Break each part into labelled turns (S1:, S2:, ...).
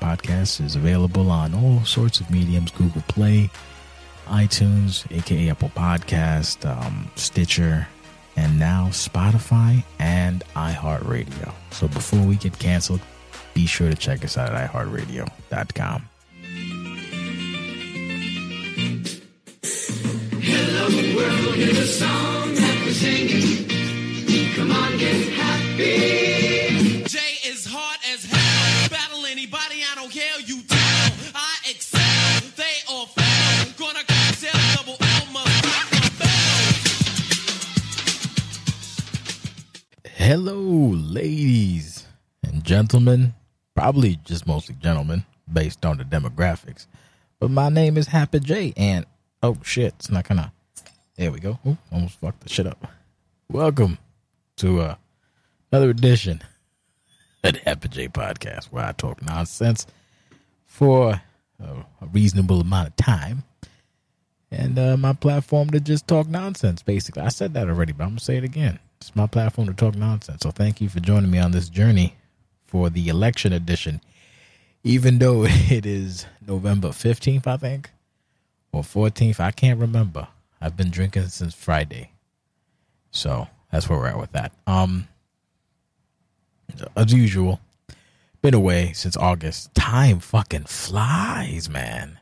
S1: Podcast is available on all sorts of mediums Google Play, iTunes, aka Apple Podcast, um, Stitcher, and now Spotify and iHeartRadio. So before we get canceled, be sure to check us out at iHeartRadio.com.
S2: Hello world, here's a song that we're singing. Come on, get happy.
S1: Hello, ladies and gentlemen. Probably just mostly gentlemen based on the demographics. But my name is Happy J, and oh shit, it's not gonna. There we go. Ooh, almost fucked the shit up. Welcome to uh, another edition of the Happy J podcast where I talk nonsense for uh, a reasonable amount of time. And uh, my platform to just talk nonsense, basically. I said that already, but I'm to say it again. It's my platform to talk nonsense. So thank you for joining me on this journey for the election edition. Even though it is November 15th, I think, or 14th, I can't remember. I've been drinking since Friday. So that's where we're at with that. Um, as usual, been away since August. Time fucking flies, man.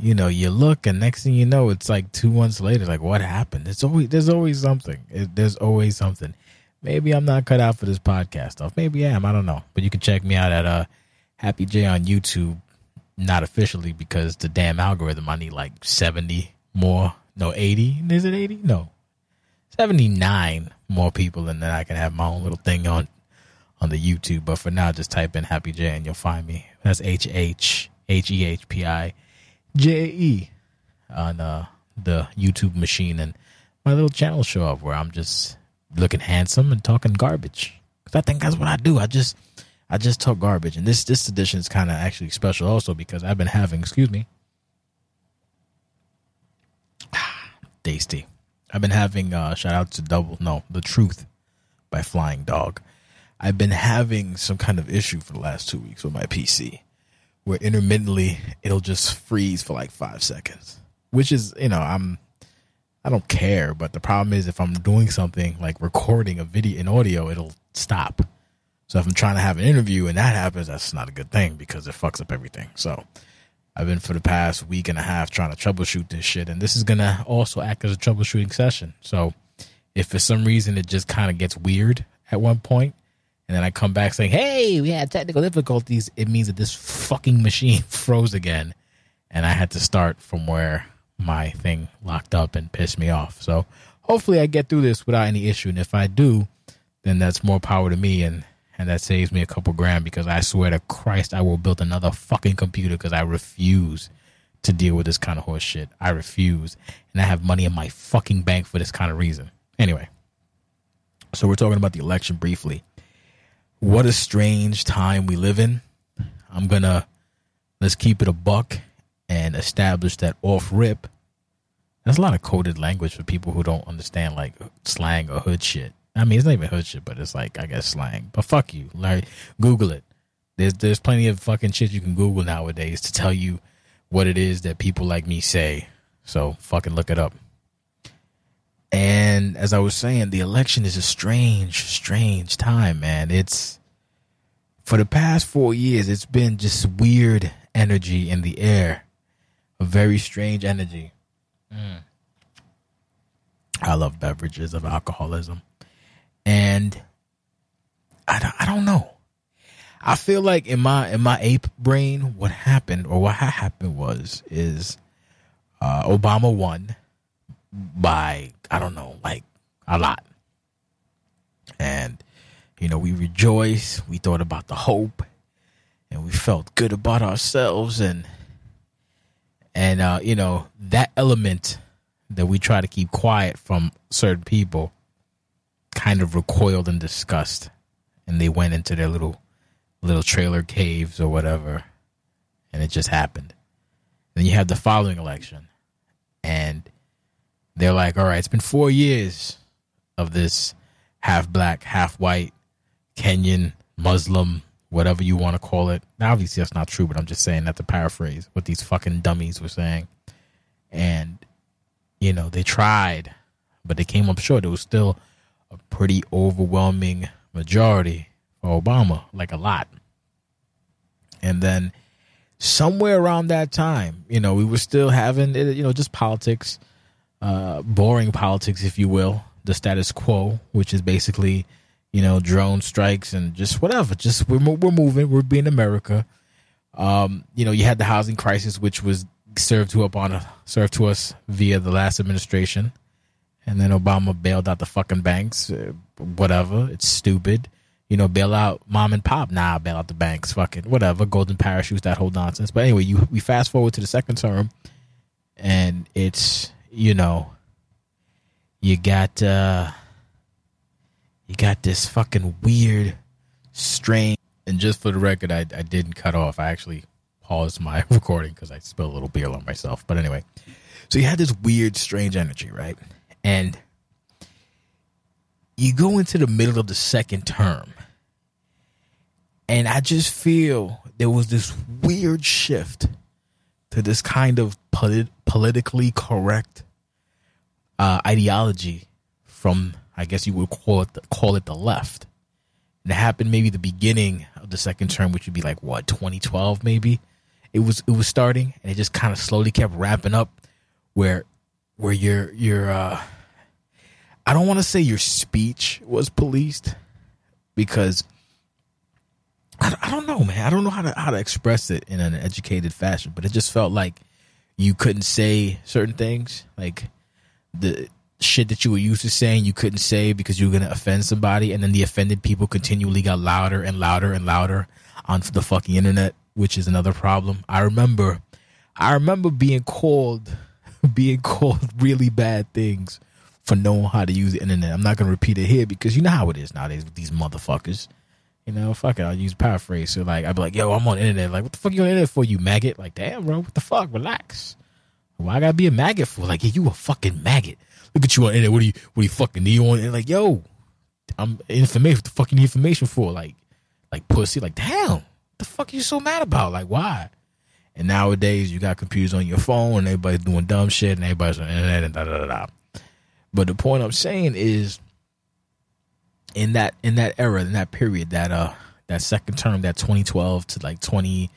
S1: You know, you look, and next thing you know, it's like two months later. Like, what happened? It's always there's always something. It, there's always something. Maybe I'm not cut out for this podcast stuff. Maybe I am. I don't know. But you can check me out at uh Happy J on YouTube. Not officially because the damn algorithm. I need like seventy more. No, eighty. Is it eighty? No, seventy nine more people, and then I can have my own little thing on on the YouTube. But for now, just type in Happy J and you'll find me. That's H H H E H P I J E on uh, the YouTube machine, and my little channel show up where I'm just looking handsome and talking garbage. Cause I think that's what I do. I just I just talk garbage, and this this edition is kind of actually special also because I've been having excuse me, tasty. I've been having uh, shout out to double no the truth by Flying Dog. I've been having some kind of issue for the last two weeks with my PC, where intermittently it'll just freeze for like five seconds, which is you know I'm I don't care, but the problem is if I'm doing something like recording a video and audio, it'll stop. So if I'm trying to have an interview and that happens, that's not a good thing because it fucks up everything. So I've been for the past week and a half trying to troubleshoot this shit, and this is gonna also act as a troubleshooting session. So if for some reason it just kind of gets weird at one point, and then I come back saying, "Hey, we had technical difficulties," it means that this fucking machine froze again, and I had to start from where my thing locked up and pissed me off. So hopefully I get through this without any issue, and if I do, then that's more power to me, and and that saves me a couple grand because I swear to Christ, I will build another fucking computer because I refuse to deal with this kind of horse shit. I refuse, and I have money in my fucking bank for this kind of reason. Anyway, so we're talking about the election briefly. What a strange time we live in. I'm gonna let's keep it a buck and establish that off rip. That's a lot of coded language for people who don't understand like slang or hood shit. I mean, it's not even hood shit, but it's like I guess slang. But fuck you, like Google it. There's there's plenty of fucking shit you can Google nowadays to tell you what it is that people like me say. So fucking look it up. And as I was saying, the election is a strange, strange time, man. It's for the past four years, it's been just weird energy in the air, a very strange energy. Mm. I love beverages of alcoholism, and I don't, I don't know. I feel like in my in my ape brain, what happened or what happened was is uh, Obama won by I don't know, like a lot, and you know we rejoiced. We thought about the hope, and we felt good about ourselves, and and uh, you know that element that we try to keep quiet from certain people kind of recoiled in disgust, and they went into their little little trailer caves or whatever, and it just happened. Then you have the following election, and they're like, all right, it's been four years of this half black, half white, Kenyan, Muslim, whatever you want to call it. Now, obviously, that's not true, but I'm just saying that to paraphrase what these fucking dummies were saying. And, you know, they tried, but they came up short. It was still a pretty overwhelming majority for Obama, like a lot. And then somewhere around that time, you know, we were still having, you know, just politics, uh, boring politics, if you will, the status quo, which is basically, you know, drone strikes and just whatever. Just we're we're moving, we're being America. Um, you know, you had the housing crisis, which was served to up on served to us via the last administration, and then Obama bailed out the fucking banks. Uh, whatever, it's stupid. You know, bail out mom and pop. Nah, bail out the banks. Fucking whatever. Golden parachutes, that whole nonsense. But anyway, you we fast forward to the second term, and it's you know, you got uh you got this fucking weird, strange. And just for the record, I I didn't cut off. I actually paused my recording because I spilled a little beer on myself. But anyway, so you had this weird, strange energy, right? And you go into the middle of the second term, and I just feel there was this weird shift to this kind of polit- politically correct uh, ideology from, I guess you would call it the, call it the left. And it happened maybe the beginning of the second term, which would be like what 2012 maybe. It was it was starting, and it just kind of slowly kept wrapping up, where where your your uh, I don't want to say your speech was policed because I, I don't know, man. I don't know how to how to express it in an educated fashion, but it just felt like you couldn't say certain things, like the shit that you were used to saying you couldn't say because you were going to offend somebody and then the offended people continually got louder and louder and louder on the fucking internet which is another problem. I remember i remember being called being called really bad things for knowing how to use the internet. I'm not going to repeat it here because you know how it is nowadays with these motherfuckers you know, fuck it. I'll use paraphrase. So like, I'd be like, "Yo, I'm on the internet." Like, what the fuck you on the internet for, you maggot? Like, damn, bro, what the fuck? Relax. Why I gotta be a maggot for? Like, yeah, you a fucking maggot. Look at you on the internet. What are you, what do you fucking need on? And like, yo, I'm information. What the fuck you need information for? Like, like pussy. Like, damn, what the fuck you so mad about? Like, why? And nowadays, you got computers on your phone, and everybody's doing dumb shit, and everybody's on the internet, and da da da da. But the point I'm saying is, in that in that era, in that period, that uh that second term, that 2012 to like 20,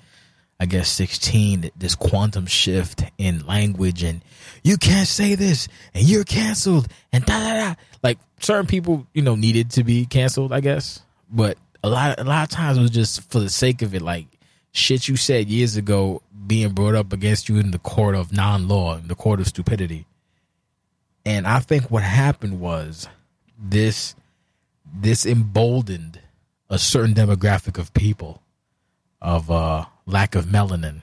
S1: I guess 16, this quantum shift in language and you can't say this and you're canceled and da da da. Like certain people, you know, needed to be canceled, I guess, but a lot a lot of times it was just for the sake of it, like shit you said years ago being brought up against you in the court of non-law, in the court of stupidity. And I think what happened was this this emboldened a certain demographic of people of uh lack of melanin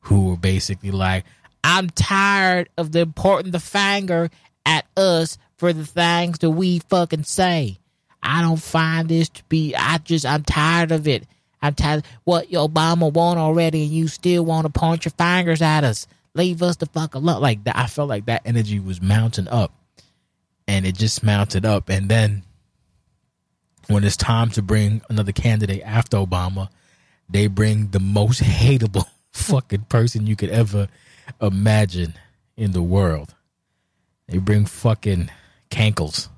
S1: who were basically like i'm tired of them pointing the finger at us for the things that we fucking say. I don't find this to be i just i'm tired of it. I'm tired what obama won already and you still want to point your fingers at us. Leave us the fuck alone. Like that i felt like that energy was mounting up. And it just mounted up. And then when it's time to bring another candidate after Obama, they bring the most hateable fucking person you could ever imagine in the world. They bring fucking cankles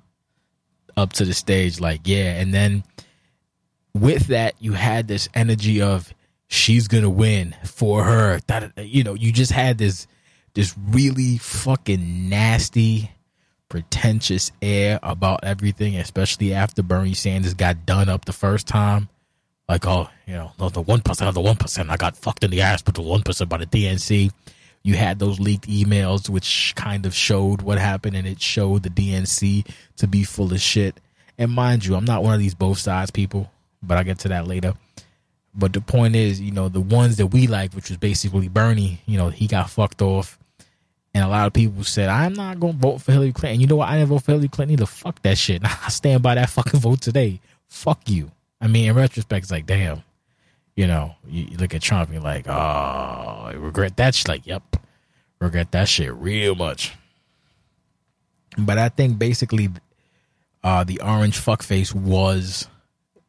S1: up to the stage, like, yeah. And then with that, you had this energy of she's gonna win for her. You know, you just had this this really fucking nasty pretentious air about everything, especially after Bernie Sanders got done up the first time. Like, oh, you know, the one percent the one percent, I got fucked in the ass with the one percent by the DNC. You had those leaked emails, which kind of showed what happened, and it showed the DNC to be full of shit. And mind you, I'm not one of these both sides people, but I'll get to that later. But the point is, you know, the ones that we like, which was basically Bernie, you know, he got fucked off and a lot of people said, I'm not going to vote for Hillary Clinton. You know what? I didn't vote for Hillary Clinton either. Fuck that shit. I stand by that fucking vote today. Fuck you. I mean, in retrospect, it's like, damn. You know, you, you look at Trump, and you're like, oh, I regret that shit. Like, yep, regret that shit real much. But I think basically uh, the orange fuckface was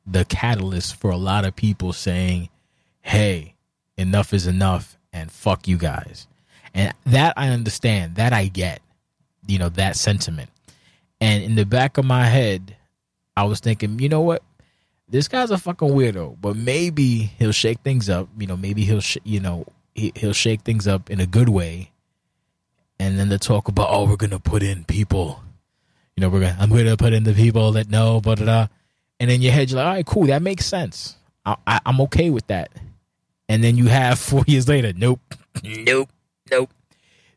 S1: the catalyst for a lot of people saying, "Hey, enough is enough," and fuck you guys. And that I understand. That I get. You know that sentiment. And in the back of my head, I was thinking, you know what? This guy's a fucking weirdo, but maybe he'll shake things up. You know, maybe he'll, sh- you know, he, he'll shake things up in a good way. And then the talk about, oh, we're gonna put in people. You know, we're gonna, I'm gonna put in the people that know, blah, blah, blah. And in your head, you're like, all right, cool, that makes sense. I, I, I'm okay with that. And then you have four years later, nope, nope, nope.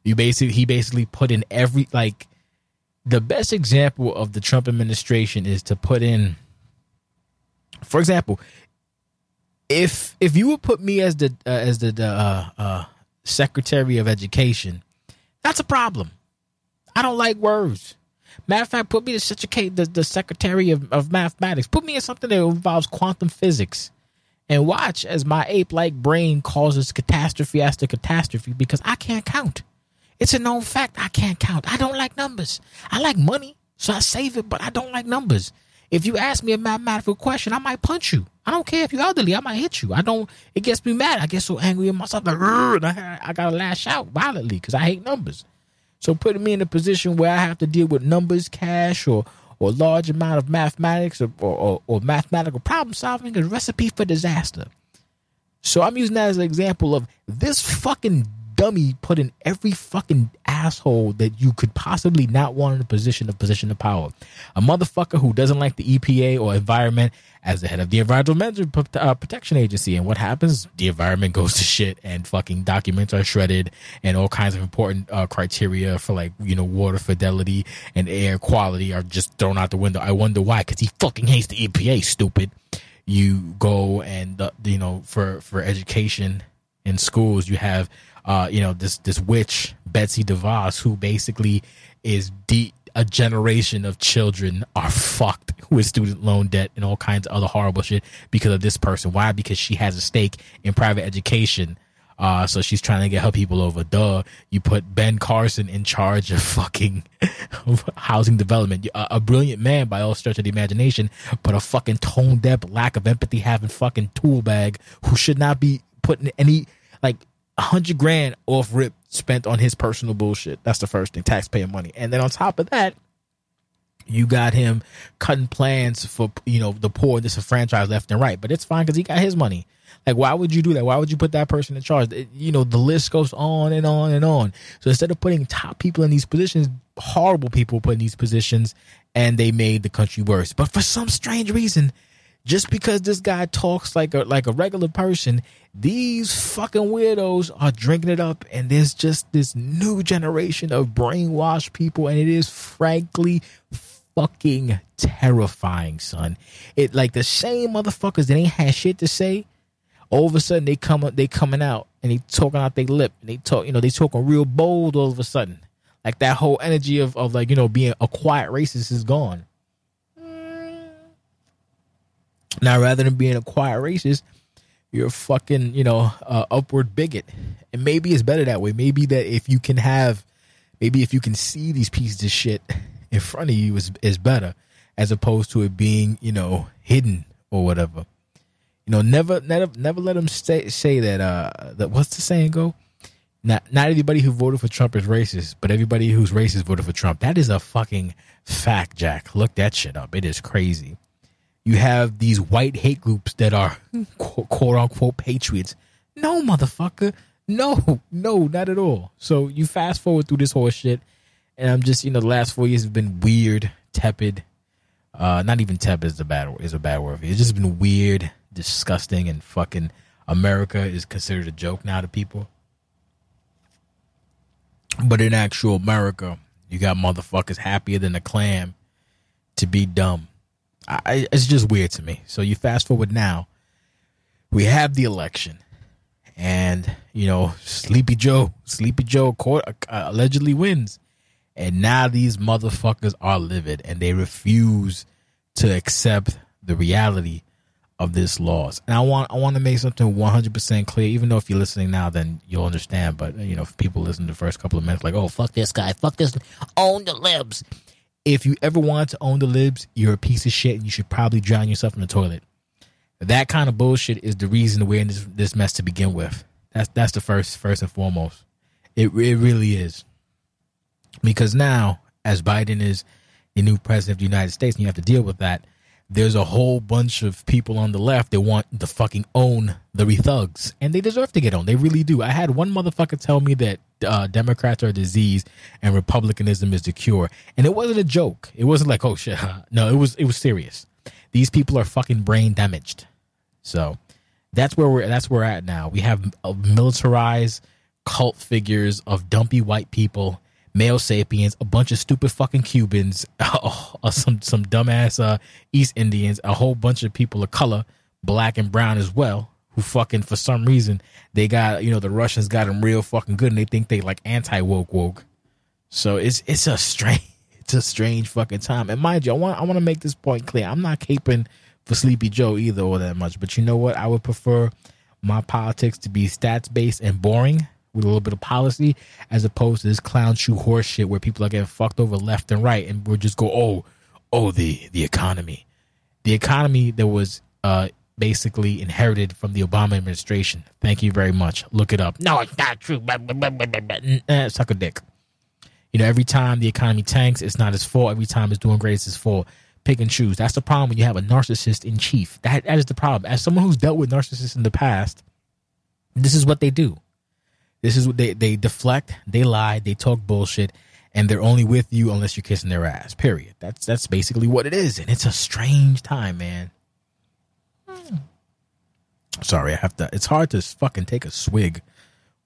S1: You basically, he basically put in every like the best example of the Trump administration is to put in, for example, if if you would put me as the uh, as the, the uh, uh, Secretary of Education, that's a problem. I don't like words. Matter of fact, put me as such a the, the Secretary of, of Mathematics. Put me in something that involves quantum physics. And watch as my ape like brain causes catastrophe after catastrophe because I can't count. It's a known fact I can't count. I don't like numbers. I like money, so I save it, but I don't like numbers. If you ask me a mathematical question, I might punch you. I don't care if you're elderly, I might hit you. I don't, it gets me mad. I get so angry at myself, like, and I, I gotta lash out violently because I hate numbers. So putting me in a position where I have to deal with numbers, cash, or or large amount of mathematics or, or, or, or mathematical problem solving is a recipe for disaster. So I'm using that as an example of this fucking dummy put in every fucking asshole that you could possibly not want in a position of position of power. A motherfucker who doesn't like the EPA or environment as the head of the Environmental uh, Protection Agency. And what happens? The environment goes to shit and fucking documents are shredded and all kinds of important uh, criteria for like, you know, water fidelity and air quality are just thrown out the window. I wonder why, because he fucking hates the EPA, stupid. You go and, uh, you know, for, for education in schools, you have, uh, you know, this, this witch, Betsy DeVos, who basically is de- a generation of children are fucked with student loan debt and all kinds of other horrible shit because of this person. Why? Because she has a stake in private education. Uh, so she's trying to get her people over. Duh. You put Ben Carson in charge of fucking housing development. A, a brilliant man by all stretch of the imagination, but a fucking tone deaf, lack of empathy having fucking tool bag who should not be putting any, like, a hundred grand off rip spent on his personal bullshit. That's the first thing, taxpayer money. And then on top of that, you got him cutting plans for you know the poor, disenfranchised left and right. But it's fine because he got his money. Like, why would you do that? Why would you put that person in charge? It- you know, the list goes on and on and on. So instead of putting top people in these positions, horrible people put in these positions, and they made the country worse. But for some strange reason, just because this guy talks like a like a regular person, these fucking weirdos are drinking it up, and there's just this new generation of brainwashed people, and it is frankly fucking terrifying, son. It like the same motherfuckers that ain't had shit to say. All of a sudden they come up, they coming out and they talking out their lip and they talk you know they talking real bold all of a sudden like that whole energy of, of like you know being a quiet racist is gone now, rather than being a quiet racist, you're a fucking, you know, uh, upward bigot. And maybe it's better that way. Maybe that if you can have, maybe if you can see these pieces of shit in front of you is is better, as opposed to it being, you know, hidden or whatever. You know, never, never, never let them say say that. Uh, that what's the saying go? Not not everybody who voted for Trump is racist, but everybody who's racist voted for Trump. That is a fucking fact, Jack. Look that shit up. It is crazy you have these white hate groups that are quote, quote unquote patriots. No, motherfucker. No, no, not at all. So you fast forward through this whole shit, and I'm just, you know, the last four years have been weird, tepid. Uh, not even tepid is a bad is a bad word. It's just been weird, disgusting, and fucking America is considered a joke now to people. But in actual America, you got motherfuckers happier than a clam to be dumb. I, it's just weird to me. So you fast forward now, we have the election, and you know Sleepy Joe, Sleepy Joe court, uh, allegedly wins, and now these motherfuckers are livid and they refuse to accept the reality of this loss. And I want I want to make something one hundred percent clear. Even though if you're listening now, then you'll understand. But you know, if people listen to the first couple of minutes, like, oh fuck this guy, fuck this, own the libs if you ever want to own the libs, you're a piece of shit and you should probably drown yourself in the toilet. That kind of bullshit is the reason we're in this, this mess to begin with. That's that's the first first and foremost. It it really is. Because now, as Biden is the new president of the United States, and you have to deal with that, there's a whole bunch of people on the left that want to fucking own the thugs, and they deserve to get on. They really do. I had one motherfucker tell me that uh, Democrats are a disease and Republicanism is the cure, and it wasn't a joke. It wasn't like, oh shit. No, it was it was serious. These people are fucking brain damaged. So that's where we're that's where we're at now. We have uh, militarized cult figures of dumpy white people, male sapiens, a bunch of stupid fucking Cubans, uh, some some dumbass uh, East Indians, a whole bunch of people of color, black and brown as well, who fucking for some reason they got you know the Russians got them real fucking good, and they think they like anti woke woke. So it's it's a strange it's a strange fucking time. And mind you, I want I want to make this point clear. I'm not caping for Sleepy Joe either or that much, but you know what? I would prefer my politics to be stats based and boring with a little bit of policy as opposed to this clown shoe horse shit where people are getting fucked over left and right and we'll just go, oh, oh, the the economy. The economy that was uh basically inherited from the Obama administration. Thank you very much. Look it up. No, it's not true. Blah, blah, blah, suck a dick. You know, every time the economy tanks, it's not his fault. Every time it's doing great, it's his fault. Pick and choose. That's the problem when you have a narcissist in chief. That that is the problem. As someone who's dealt with narcissists in the past, this is what they do. This is what they they deflect, they lie, they talk bullshit, and they're only with you unless you're kissing their ass. Period. That's that's basically what it is, and it's a strange time, man. Hmm. Sorry, I have to. It's hard to fucking take a swig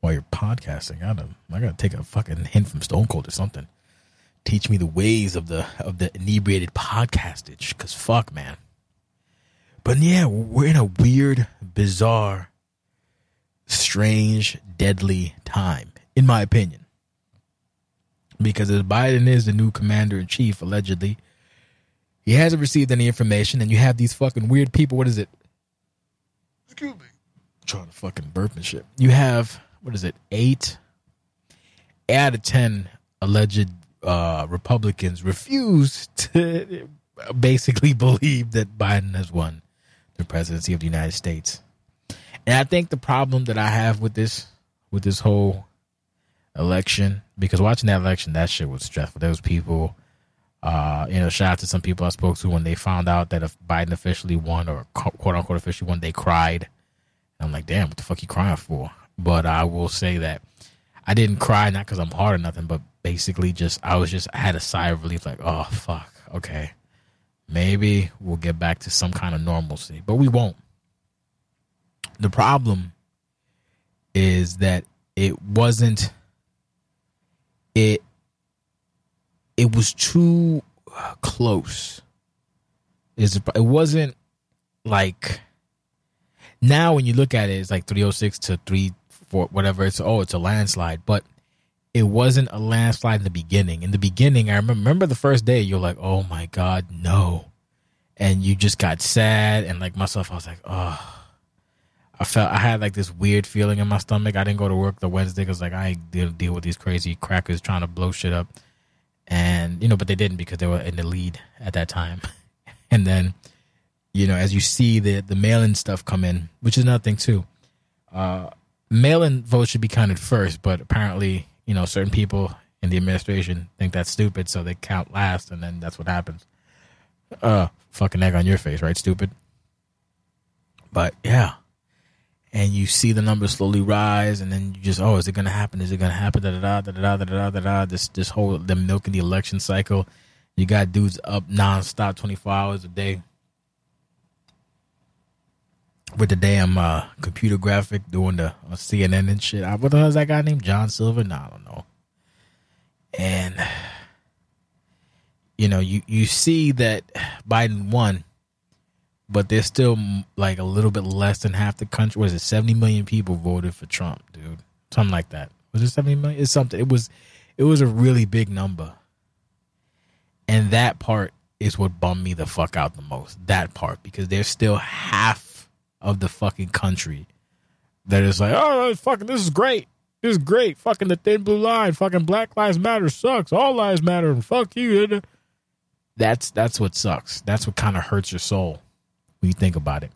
S1: while you're podcasting. I gotta, I gotta take a fucking hint from Stone Cold or something. Teach me the ways of the of the inebriated podcastage, cause fuck, man. But yeah, we're in a weird, bizarre, strange, deadly time, in my opinion. Because as Biden is the new commander in chief, allegedly, he hasn't received any information, and you have these fucking weird people. What is it? Excuse me. trying to fucking burp and shit. You have what is it? Eight out of ten alleged uh, Republicans refuse to basically believe that Biden has won the presidency of the United States. And I think the problem that I have with this with this whole election, because watching that election, that shit was stressful. Was people, uh, you know, shout out to some people I spoke to when they found out that if Biden officially won or quote unquote officially won, they cried. And I'm like, damn, what the fuck you crying for? But I will say that I didn't cry not because I'm hard or nothing, but basically just I was just I had a sigh of relief, like, oh fuck, okay, maybe we'll get back to some kind of normalcy, but we won't. The problem is that it wasn't it it was too close. Is it wasn't like now when you look at it, it's like 306 to 3 for whatever. It's oh it's a landslide but it wasn't a landslide in the beginning. In the beginning i remember the first day you're like oh my god no. And you just got sad and like myself i was like oh i felt i had like this weird feeling in my stomach i didn't go to work the wednesday because like i didn't deal with these crazy crackers trying to blow shit up and you know but they didn't because they were in the lead at that time and then you know as you see the the mail-in stuff come in which is another thing too uh mail-in votes should be counted first, but apparently, you know, certain people in the administration think that's stupid, so they count last, and then that's what happens. Uh, fucking egg on your face, right? Stupid. But yeah, and you see the numbers slowly rise, and then you just, oh, is it gonna happen? Is it gonna happen? Da da da da da da da da. This this whole them milking the election cycle. You got dudes up nonstop, twenty four hours a day with the damn uh, computer graphic doing the uh, CNN and shit. What the hell is that guy named John Silver? I don't know. And you know, you you see that Biden won, but there's still like a little bit less than half the country. Was it 70 million people voted for Trump, dude? Something like that. Was it 70 million? It's something. It was it was a really big number. And that part is what bummed me the fuck out the most. That part because there's still half of the fucking country that is like, oh, fucking, this is great. This is great. Fucking the thin blue line. Fucking Black Lives Matter sucks. All lives matter. And fuck you. That's that's what sucks. That's what kind of hurts your soul when you think about it.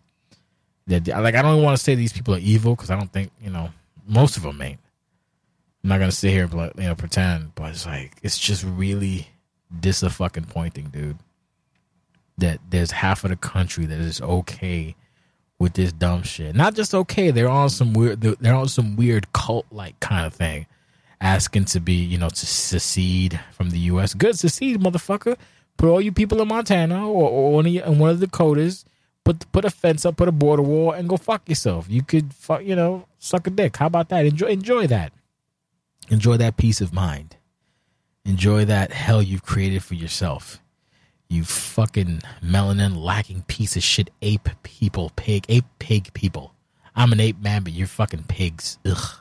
S1: That like I don't want to say these people are evil because I don't think you know most of them ain't. I'm not gonna sit here and you know pretend, but it's like it's just really dis a fucking pointing, dude. That there's half of the country that is okay with this dumb shit. Not just okay, they're on some weird they're on some weird cult like kind of thing. Asking to be, you know, to secede from the US. Good secede, motherfucker. Put all you people in Montana or, or in one of the Dakotas, put put a fence up, put a border wall, and go fuck yourself. You could fuck, you know, suck a dick. How about that? Enjoy enjoy that. Enjoy that peace of mind. Enjoy that hell you've created for yourself. You fucking melanin lacking piece of shit ape people, pig, ape pig people. I'm an ape man, but you're fucking pigs. Ugh.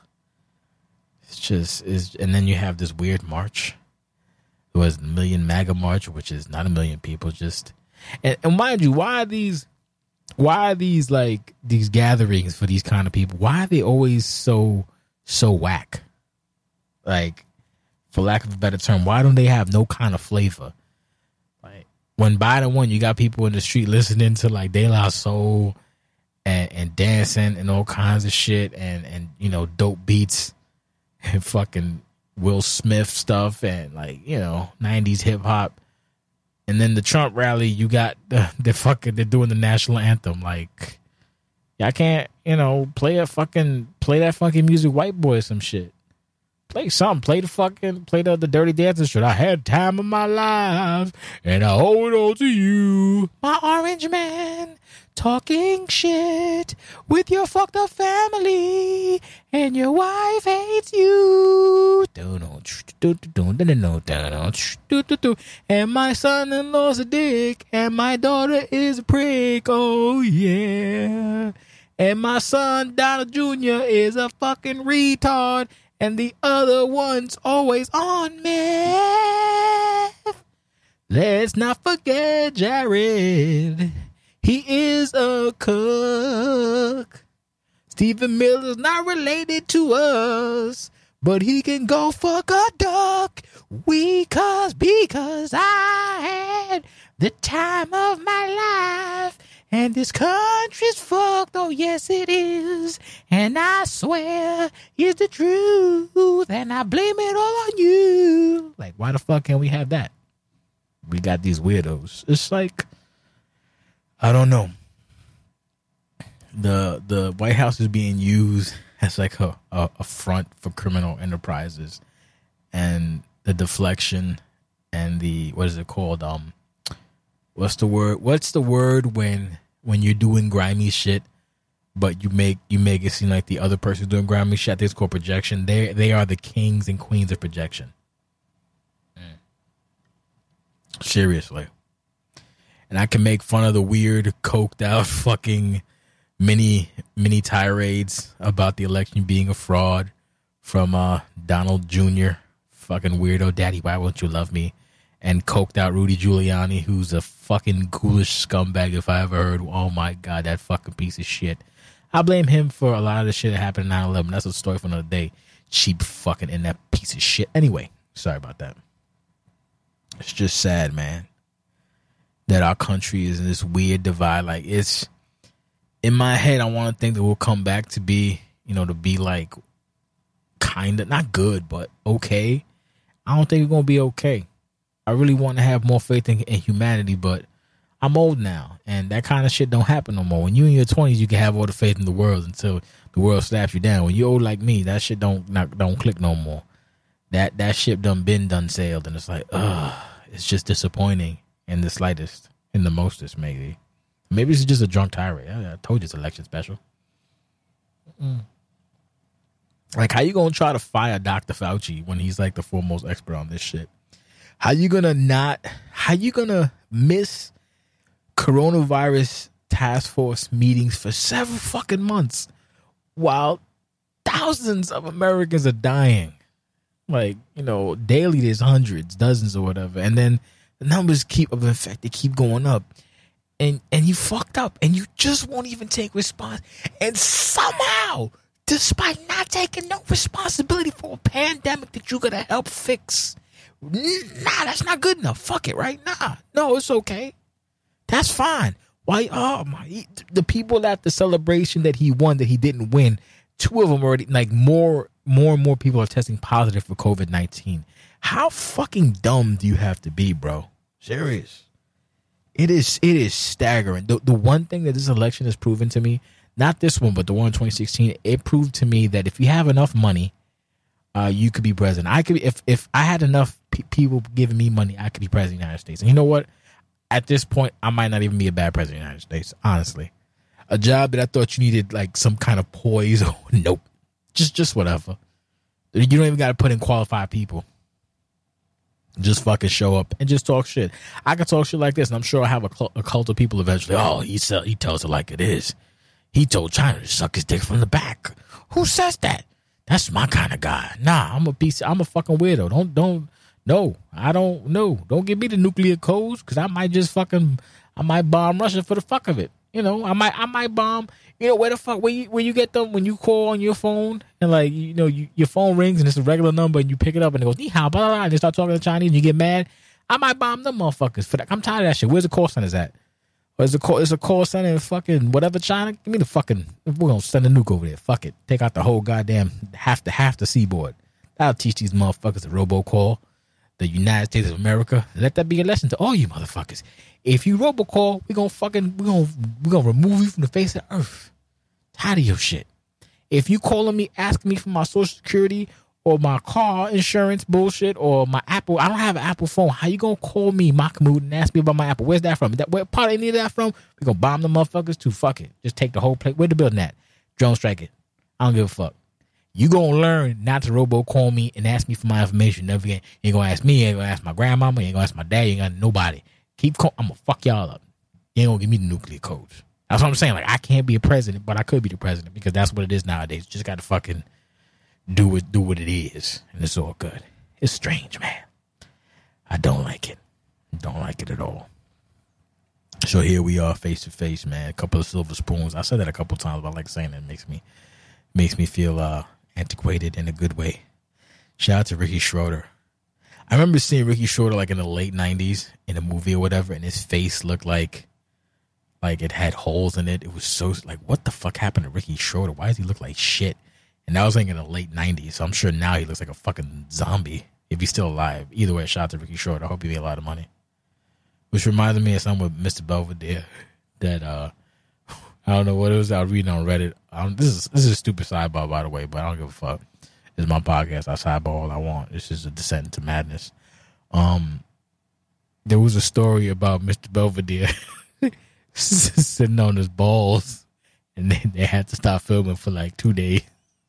S1: It's just is, and then you have this weird march. It was a million MAGA march, which is not a million people. Just and, and mind you, why are these? Why are these like these gatherings for these kind of people? Why are they always so so whack? Like, for lack of a better term, why don't they have no kind of flavor? Like when Biden won, you got people in the street listening to like De La Soul and and dancing and all kinds of shit and and you know dope beats and fucking Will Smith stuff and like you know '90s hip hop. And then the Trump rally, you got the the fucking they're doing the national anthem. Like, I can't you know play a fucking play that fucking music, white boy, some shit. Play something. Play the fucking play the, the dirty dancing shit. I had time of my life and I hold on to you. My orange man talking shit with your fucked up family and your wife hates you. And my son in law's a dick and my daughter is a prick. Oh yeah. And my son Donald Jr. is a fucking retard and the other one's always on meth. Let's not forget Jared. He is a cook. Stephen Miller's not related to us, but he can go fuck a duck. We cause because I had the time of my life. And this country's fucked, oh yes it is. And I swear it's the truth. And I blame it all on you. Like, why the fuck can't we have that? We got these weirdos. It's like I don't know. The the White House is being used as like a, a, a front for criminal enterprises. And the deflection and the what is it called? Um what's the word what's the word when when you're doing grimy shit but you make you make it seem like the other person's doing grimy shit? This called projection. They they are the kings and queens of projection. Seriously. And i can make fun of the weird coked out fucking mini mini tirades about the election being a fraud from uh donald jr fucking weirdo daddy why won't you love me and coked out Rudy Giuliani, who's a fucking ghoulish scumbag if I ever heard. Oh my god, that fucking piece of shit. I blame him for a lot of the shit that happened in 9 11. That's a story for another day. Cheap fucking in that piece of shit. Anyway, sorry about that. It's just sad, man, that our country is in this weird divide. Like, it's in my head, I want to think that we'll come back to be, you know, to be like kind of not good, but okay. I don't think we're going to be okay. I really want to have more faith in, in humanity, but I'm old now, and that kind of shit don't happen no more. When you in your twenties, you can have all the faith in the world until the world slaps you down. When you're old like me, that shit don't not, don't click no more. That that ship done been done sailed, and it's like, ugh, it's just disappointing in the slightest, in the mostest, maybe. Maybe it's just a drunk tirade. I, I told you it's election special. Mm. Like, how you gonna try to fire Dr. Fauci when he's like the foremost expert on this shit? How you gonna not? How you gonna miss coronavirus task force meetings for several fucking months while thousands of Americans are dying? Like you know, daily there's hundreds, dozens, or whatever, and then the numbers keep of infected keep going up, and and you fucked up, and you just won't even take response, and somehow. Despite not taking no responsibility for a pandemic that you're gonna help fix, Nah, that's not good enough. Fuck it, right? Nah, no, it's okay. That's fine. Why? Oh my! he- the people at the celebration that he won that he didn't win, two of them already like more, more and more people are testing positive for COVID nineteen. How fucking dumb do you have to be, bro? Serious. It is. It is staggering. The the one thing that this election has proven to me, not this one, but the one in 2016, it proved to me that if you have enough money, uh, you could be president. I could be if if I had enough pe- people giving me money, I could be president of the United States. And you know what? At this point, I might not even be a bad president of the United States. Honestly, a job that I thought you needed like some kind of poise. nope, just just whatever. You don't even got to put in qualified people. Just fucking show up and just talk shit. I can talk shit like this, and I'm sure I have a, cl- a cult of people eventually. Oh, he sell, he tells it like it is. He told China to suck his dick from the back. Who says that? That's my kind of guy. Nah, I'm a piece. I'm a fucking weirdo. Don't don't no. I don't no. Don't give me the nuclear codes because I might just fucking I might bomb Russia for the fuck of it. You know, I might I might bomb. You know where the fuck where you where you get them when you call on your phone and like you know you, your phone rings and it's a regular number and you pick it up and it goes ni hao blah, blah, and they start talking to Chinese and you get mad. I might bomb them motherfuckers for that. I'm tired of that shit. Where's the call centers at? Or is the call? Is a call center in fucking whatever China? Give me the fucking. We're gonna send a nuke over there. Fuck it. Take out the whole goddamn half the half the seaboard. That'll teach these motherfuckers a robocall. The United States of America. Let that be a lesson to all you motherfuckers. If you robocall, we're gonna fucking we're gonna we're gonna remove you from the face of the earth. Tired of your shit. If you calling me asking me for my social security or my car insurance bullshit or my Apple, I don't have an Apple phone. How you gonna call me Mahmoud and ask me about my Apple? Where's that from? That where part any of that from? We gonna bomb the motherfuckers too. Fuck it. Just take the whole place. Where the building at? Drone strike it. I don't give a fuck. You gonna learn not to robo call me and ask me for my information. Never again. You ain't gonna ask me. You ain't gonna ask my grandmama. You ain't gonna ask my dad. You ain't gonna nobody. Keep. Call, I'm gonna fuck y'all up. You ain't gonna give me the nuclear codes. That's what I'm saying. Like I can't be a president, but I could be the president because that's what it is nowadays. Just got to fucking do it, do what it is, and it's all good. It's strange, man. I don't like it. Don't like it at all. So here we are, face to face, man. A couple of silver spoons. I said that a couple times, but I like saying it. it makes me makes me feel uh antiquated in a good way. Shout out to Ricky Schroder. I remember seeing Ricky Schroder like in the late '90s in a movie or whatever, and his face looked like like it had holes in it. It was so like, what the fuck happened to Ricky Schroder? Why does he look like shit? And that was like in the late '90s, so I'm sure now he looks like a fucking zombie if he's still alive. Either way, shout out to Ricky Schroder. I hope he made a lot of money. Which reminded me of something with Mr. Belvedere that uh I don't know what it was. I was reading on Reddit. Don't, this is this is a stupid sidebar, by the way, but I don't give a fuck. It's my podcast. I sidebar all I want. This is a descent into madness. Um, there was a story about Mr. Belvedere sitting on his balls, and then they had to stop filming for like two days.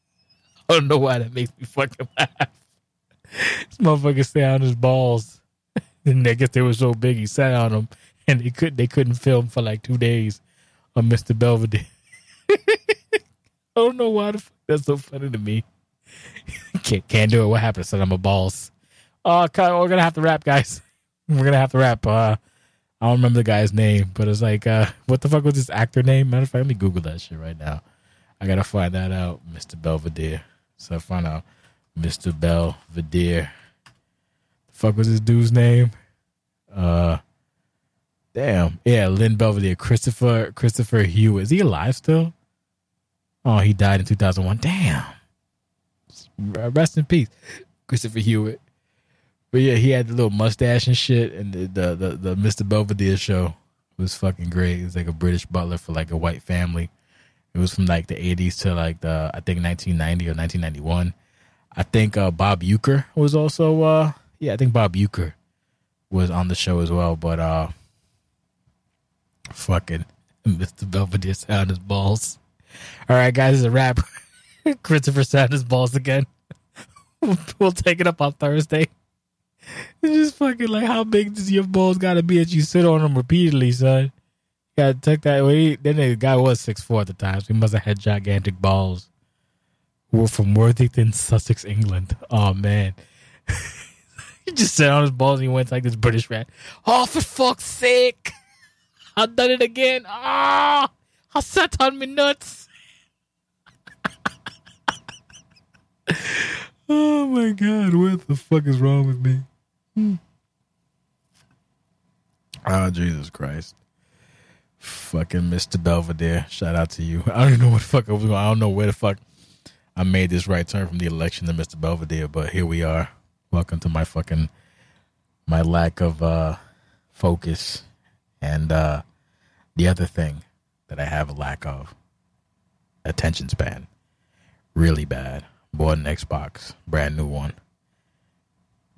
S1: I don't know why that makes me fucking laugh. This motherfucker sat on his balls, and I guess they were so big he sat on them, and they could they couldn't film for like two days on Mr. Belvedere. I don't know why the fuck that's so funny to me. can't can't do it. What happened? Said I'm a balls. Okay, we're gonna have to wrap, guys. We're gonna have to wrap. Uh, I don't remember the guy's name, but it's like, uh, what the fuck was his actor name? Matter of fact, let me Google that shit right now. I gotta find that out, Mr. Belvedere. So I find out Mr. Belvedere. The fuck was this dude's name? Uh, damn, yeah, Lynn Belvedere, Christopher Christopher Hewitt. Is he alive still? Oh, he died in two thousand one. Damn. Rest in peace, Christopher Hewitt. But yeah, he had the little mustache and shit, and the the the, the Mr. Belvedere show was fucking great. It was like a British butler for like a white family. It was from like the eighties to like the I think nineteen ninety or nineteen ninety one. I think uh, Bob Uecker was also uh yeah, I think Bob Uecker was on the show as well, but uh fucking Mr. Belvedere sound his balls. All right, guys, it's a wrap. Christopher sound his balls again. we'll, take it up on Thursday. It's just fucking like how big does your balls gotta be that you sit on them repeatedly, son? You Gotta take that away. Then the guy was six four at the time, so he must have had gigantic balls. We're from Worthington, Sussex, England. Oh man. he just sat on his balls and he went like this British rat. Oh for fuck's sake. I done it again. Ah I sat on me nuts. oh my god, what the fuck is wrong with me? Oh Jesus Christ. Fucking Mr. Belvedere. Shout out to you. I don't know what the fuck I was going. I don't know where the fuck I made this right turn from the election to Mr. Belvedere, but here we are. Welcome to my fucking my lack of uh focus and uh the other thing that I have a lack of attention span. Really bad. Bought an Xbox, brand new one.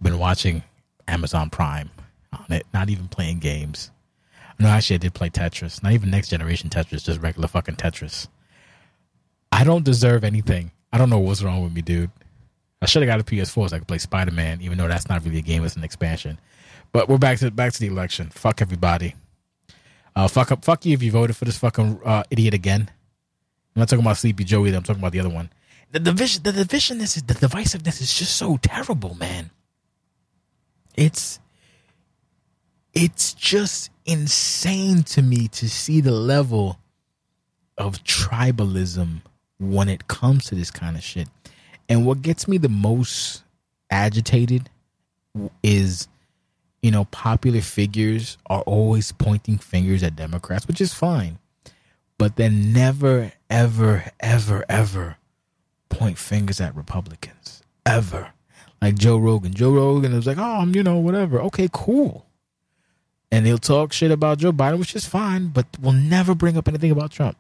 S1: Been watching Amazon Prime on it, not even playing games. No, actually, I did play Tetris. Not even next generation Tetris, just regular fucking Tetris. I don't deserve anything. I don't know what's wrong with me, dude. I should have got a PS4 so I could play Spider Man, even though that's not really a game; it's an expansion. But we're back to back to the election. Fuck everybody. Uh, fuck up. Fuck you if you voted for this fucking uh, idiot again. I'm not talking about Sleepy Joe either. I'm talking about the other one. The division, the divisionness, is, the divisiveness is just so terrible, man. It's it's just insane to me to see the level of tribalism when it comes to this kind of shit. And what gets me the most agitated is, you know, popular figures are always pointing fingers at Democrats, which is fine. But then never, ever, ever, ever point fingers at Republicans. Ever. Like Joe Rogan. Joe Rogan was like, oh, I'm, you know, whatever. Okay, cool and he'll talk shit about Joe Biden, which is fine, but will never bring up anything about Trump.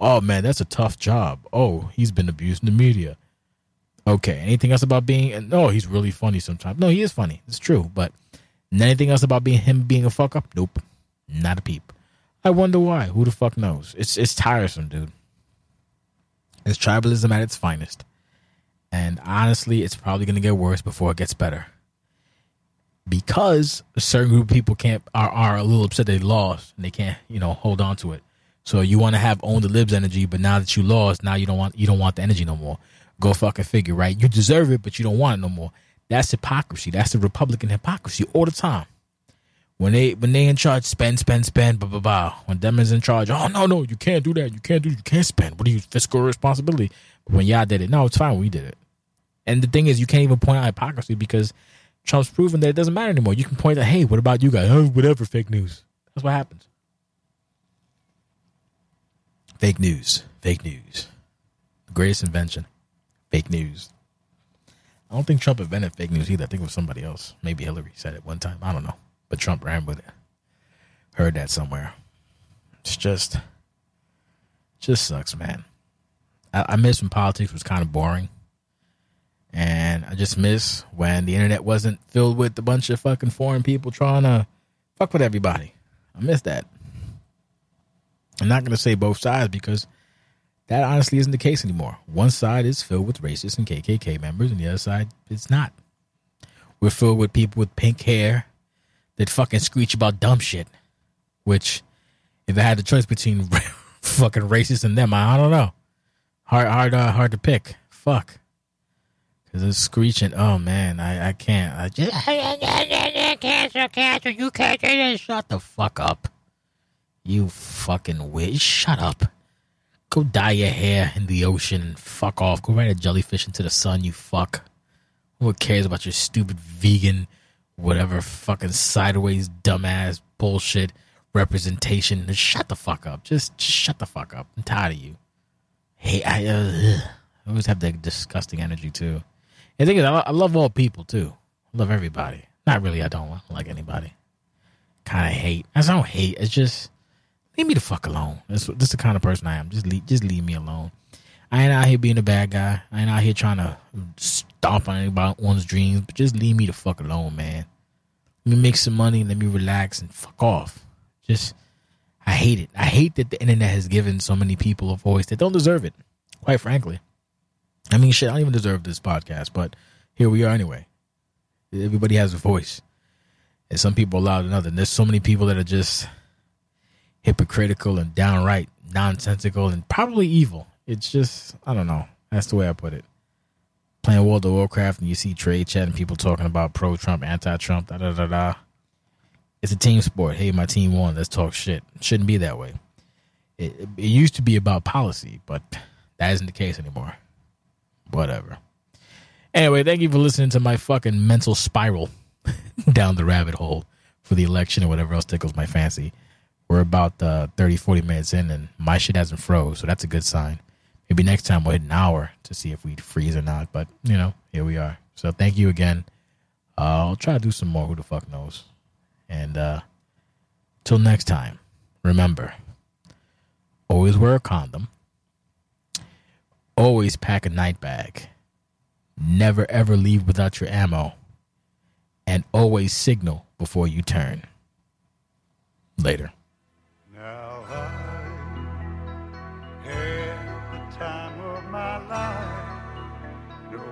S1: Oh man, that's a tough job. Oh, he's been abused in the media. Okay, anything else about being? No, oh, he's really funny sometimes. No, he is funny. It's true, but anything else about being him being a fuck up? Nope, not a peep. I wonder why. Who the fuck knows? It's it's tiresome, dude. It's tribalism at its finest, and honestly, it's probably gonna get worse before it gets better because a certain group of people can't are, are a little upset they lost and they can't you know hold on to it so you want to have own the libs energy but now that you lost now you don't want you don't want the energy no more go fucking figure right you deserve it but you don't want it no more that's hypocrisy that's the republican hypocrisy all the time when they when they in charge spend spend spend blah blah blah when them is in charge oh no no you can't do that you can't do you can't spend what are you fiscal responsibility but when y'all did it no it's fine we did it and the thing is you can't even point out hypocrisy because Trump's proven that it doesn't matter anymore. You can point out, hey, what about you guys? Oh, whatever, fake news. That's what happens. Fake news. Fake news. The greatest invention. Fake news. I don't think Trump invented fake news either. I think it was somebody else. Maybe Hillary said it one time. I don't know. But Trump ran with it. Heard that somewhere. It's just, just sucks, man. I, I miss when politics was kind of boring. And I just miss when the internet wasn't filled with a bunch of fucking foreign people trying to fuck with everybody. I miss that. I'm not going to say both sides because that honestly isn't the case anymore. One side is filled with racists and KKK members, and the other side it's not. We're filled with people with pink hair that fucking screech about dumb shit. Which, if I had the choice between fucking racists and them, I, I don't know. Hard, hard, uh, hard to pick. Fuck. Cause it's screeching. Oh man, I, I can't. I just cancel, cancel. You can't do. Shut the fuck up. You fucking witch. Shut up. Go dye your hair in the ocean and fuck off. Go ride a jellyfish into the sun. You fuck. Who cares about your stupid vegan, whatever fucking sideways dumbass bullshit representation? Just shut the fuck up. Just, just shut the fuck up. I'm tired of you. Hey, I, uh. I always have that disgusting energy too. And the thing is, I, I love all people too. I love everybody. Not really. I don't like anybody. Kind of hate. I don't hate. It's just leave me the fuck alone. That's this is the kind of person I am. Just leave, just leave me alone. I ain't out here being a bad guy. I ain't out here trying to stomp on anyone's dreams. But just leave me the fuck alone, man. Let me make some money. Let me relax and fuck off. Just, I hate it. I hate that the internet has given so many people a voice that don't deserve it. Quite frankly. I mean, shit, I don't even deserve this podcast, but here we are anyway. Everybody has a voice. And some people are louder than others. There's so many people that are just hypocritical and downright nonsensical and probably evil. It's just, I don't know. That's the way I put it. Playing World of Warcraft and you see trade chat and people talking about pro Trump, anti Trump, da da da da. It's a team sport. Hey, my team won. Let's talk shit. It shouldn't be that way. It, it used to be about policy, but that isn't the case anymore whatever. Anyway, thank you for listening to my fucking mental spiral down the rabbit hole for the election or whatever else tickles my fancy. We're about uh, 30, 40 minutes in, and my shit hasn't froze, so that's a good sign. Maybe next time we'll hit an hour to see if we freeze or not. But you know, here we are. So thank you again. Uh, I'll try to do some more. Who the fuck knows? And uh, till next time, remember: always wear a condom. Always pack a night bag. Never ever leave without your ammo. And always signal before you turn. Later.